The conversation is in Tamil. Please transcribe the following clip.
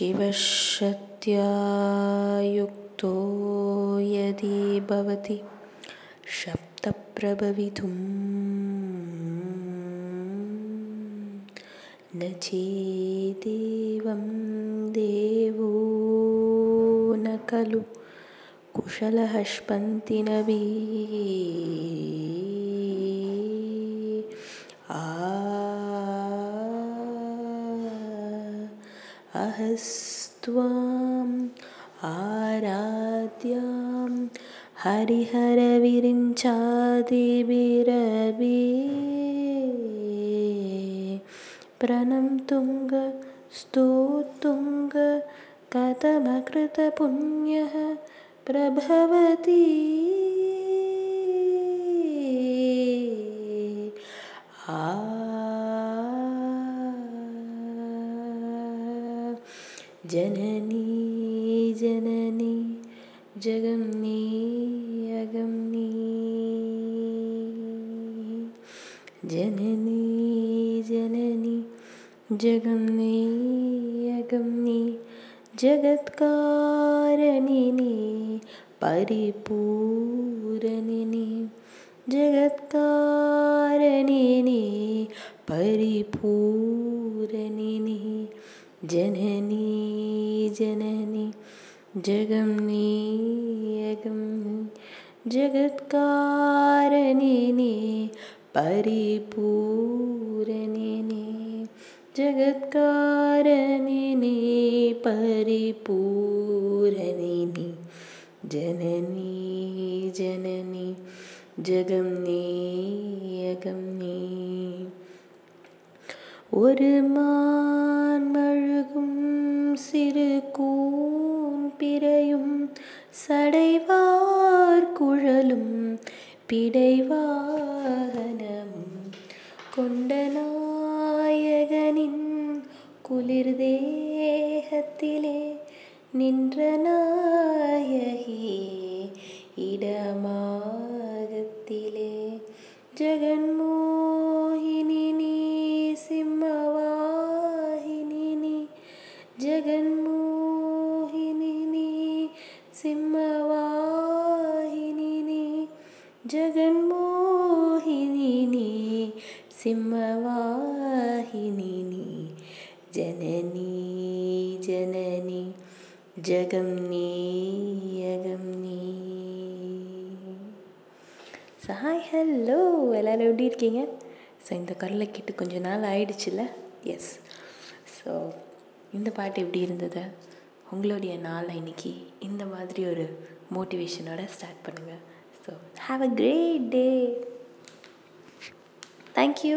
शिवशक्त्या युक्तो यदि भवति शब्दप्रभवितुं न चेदेवं देवो न खलु कुशलः स्पन्ति स्वां आद्यां हरिहरविरिञ्चादिभिरवि प्रणंतुङ्ग स्तोतुङ्ग कथमकृतपुण्यः प्रभवति। जननी जननी जगन्नी अगम्नी जननी जननी जगन्नी अगम्नी जगत्कारणिनि परिपूरणिनि। जगत्कारणिनि परिपूरणिनि। जननी जननी जगम्नी अगम्नी जगत्कारणिनि परिपूरणिनि जगत्कारणिनि परिपूरणिनि जननी जननी ஜகம்னே அகம்னே ஒரு மான் மழுகும் சிறு கூன் பிறையும் சடைவார் குழலும் பிடைவாகனமும் கொண்ட நாயகனின் குளிர் தேகத்திலே நின்ற நாயகி இடமாகத்திலே. ஜெகன் ஜெகன்மோகினி நீ சிம்மவாகினி நீ ஜெகன்மோகினி நீ சிம்மவாகினி நீ. ஜனனி ஜனனி ஜகம்னி யகம்னி ஹாய் ஹலோ எல்லோரும் எப்படி இருக்கீங்க? ஸோ இந்த குரலை கேட்டு கொஞ்ச நாள் ஆயிடுச்சுல்ல? எஸ் ஸோ இந்த பாட்டு எப்படி இருந்தது? உங்களுடைய நாளை இன்னைக்கு இந்த மாதிரி ஒரு மோட்டிவேஷனோட ஸ்டார்ட் பண்ணுங்கள் so have a great day thank you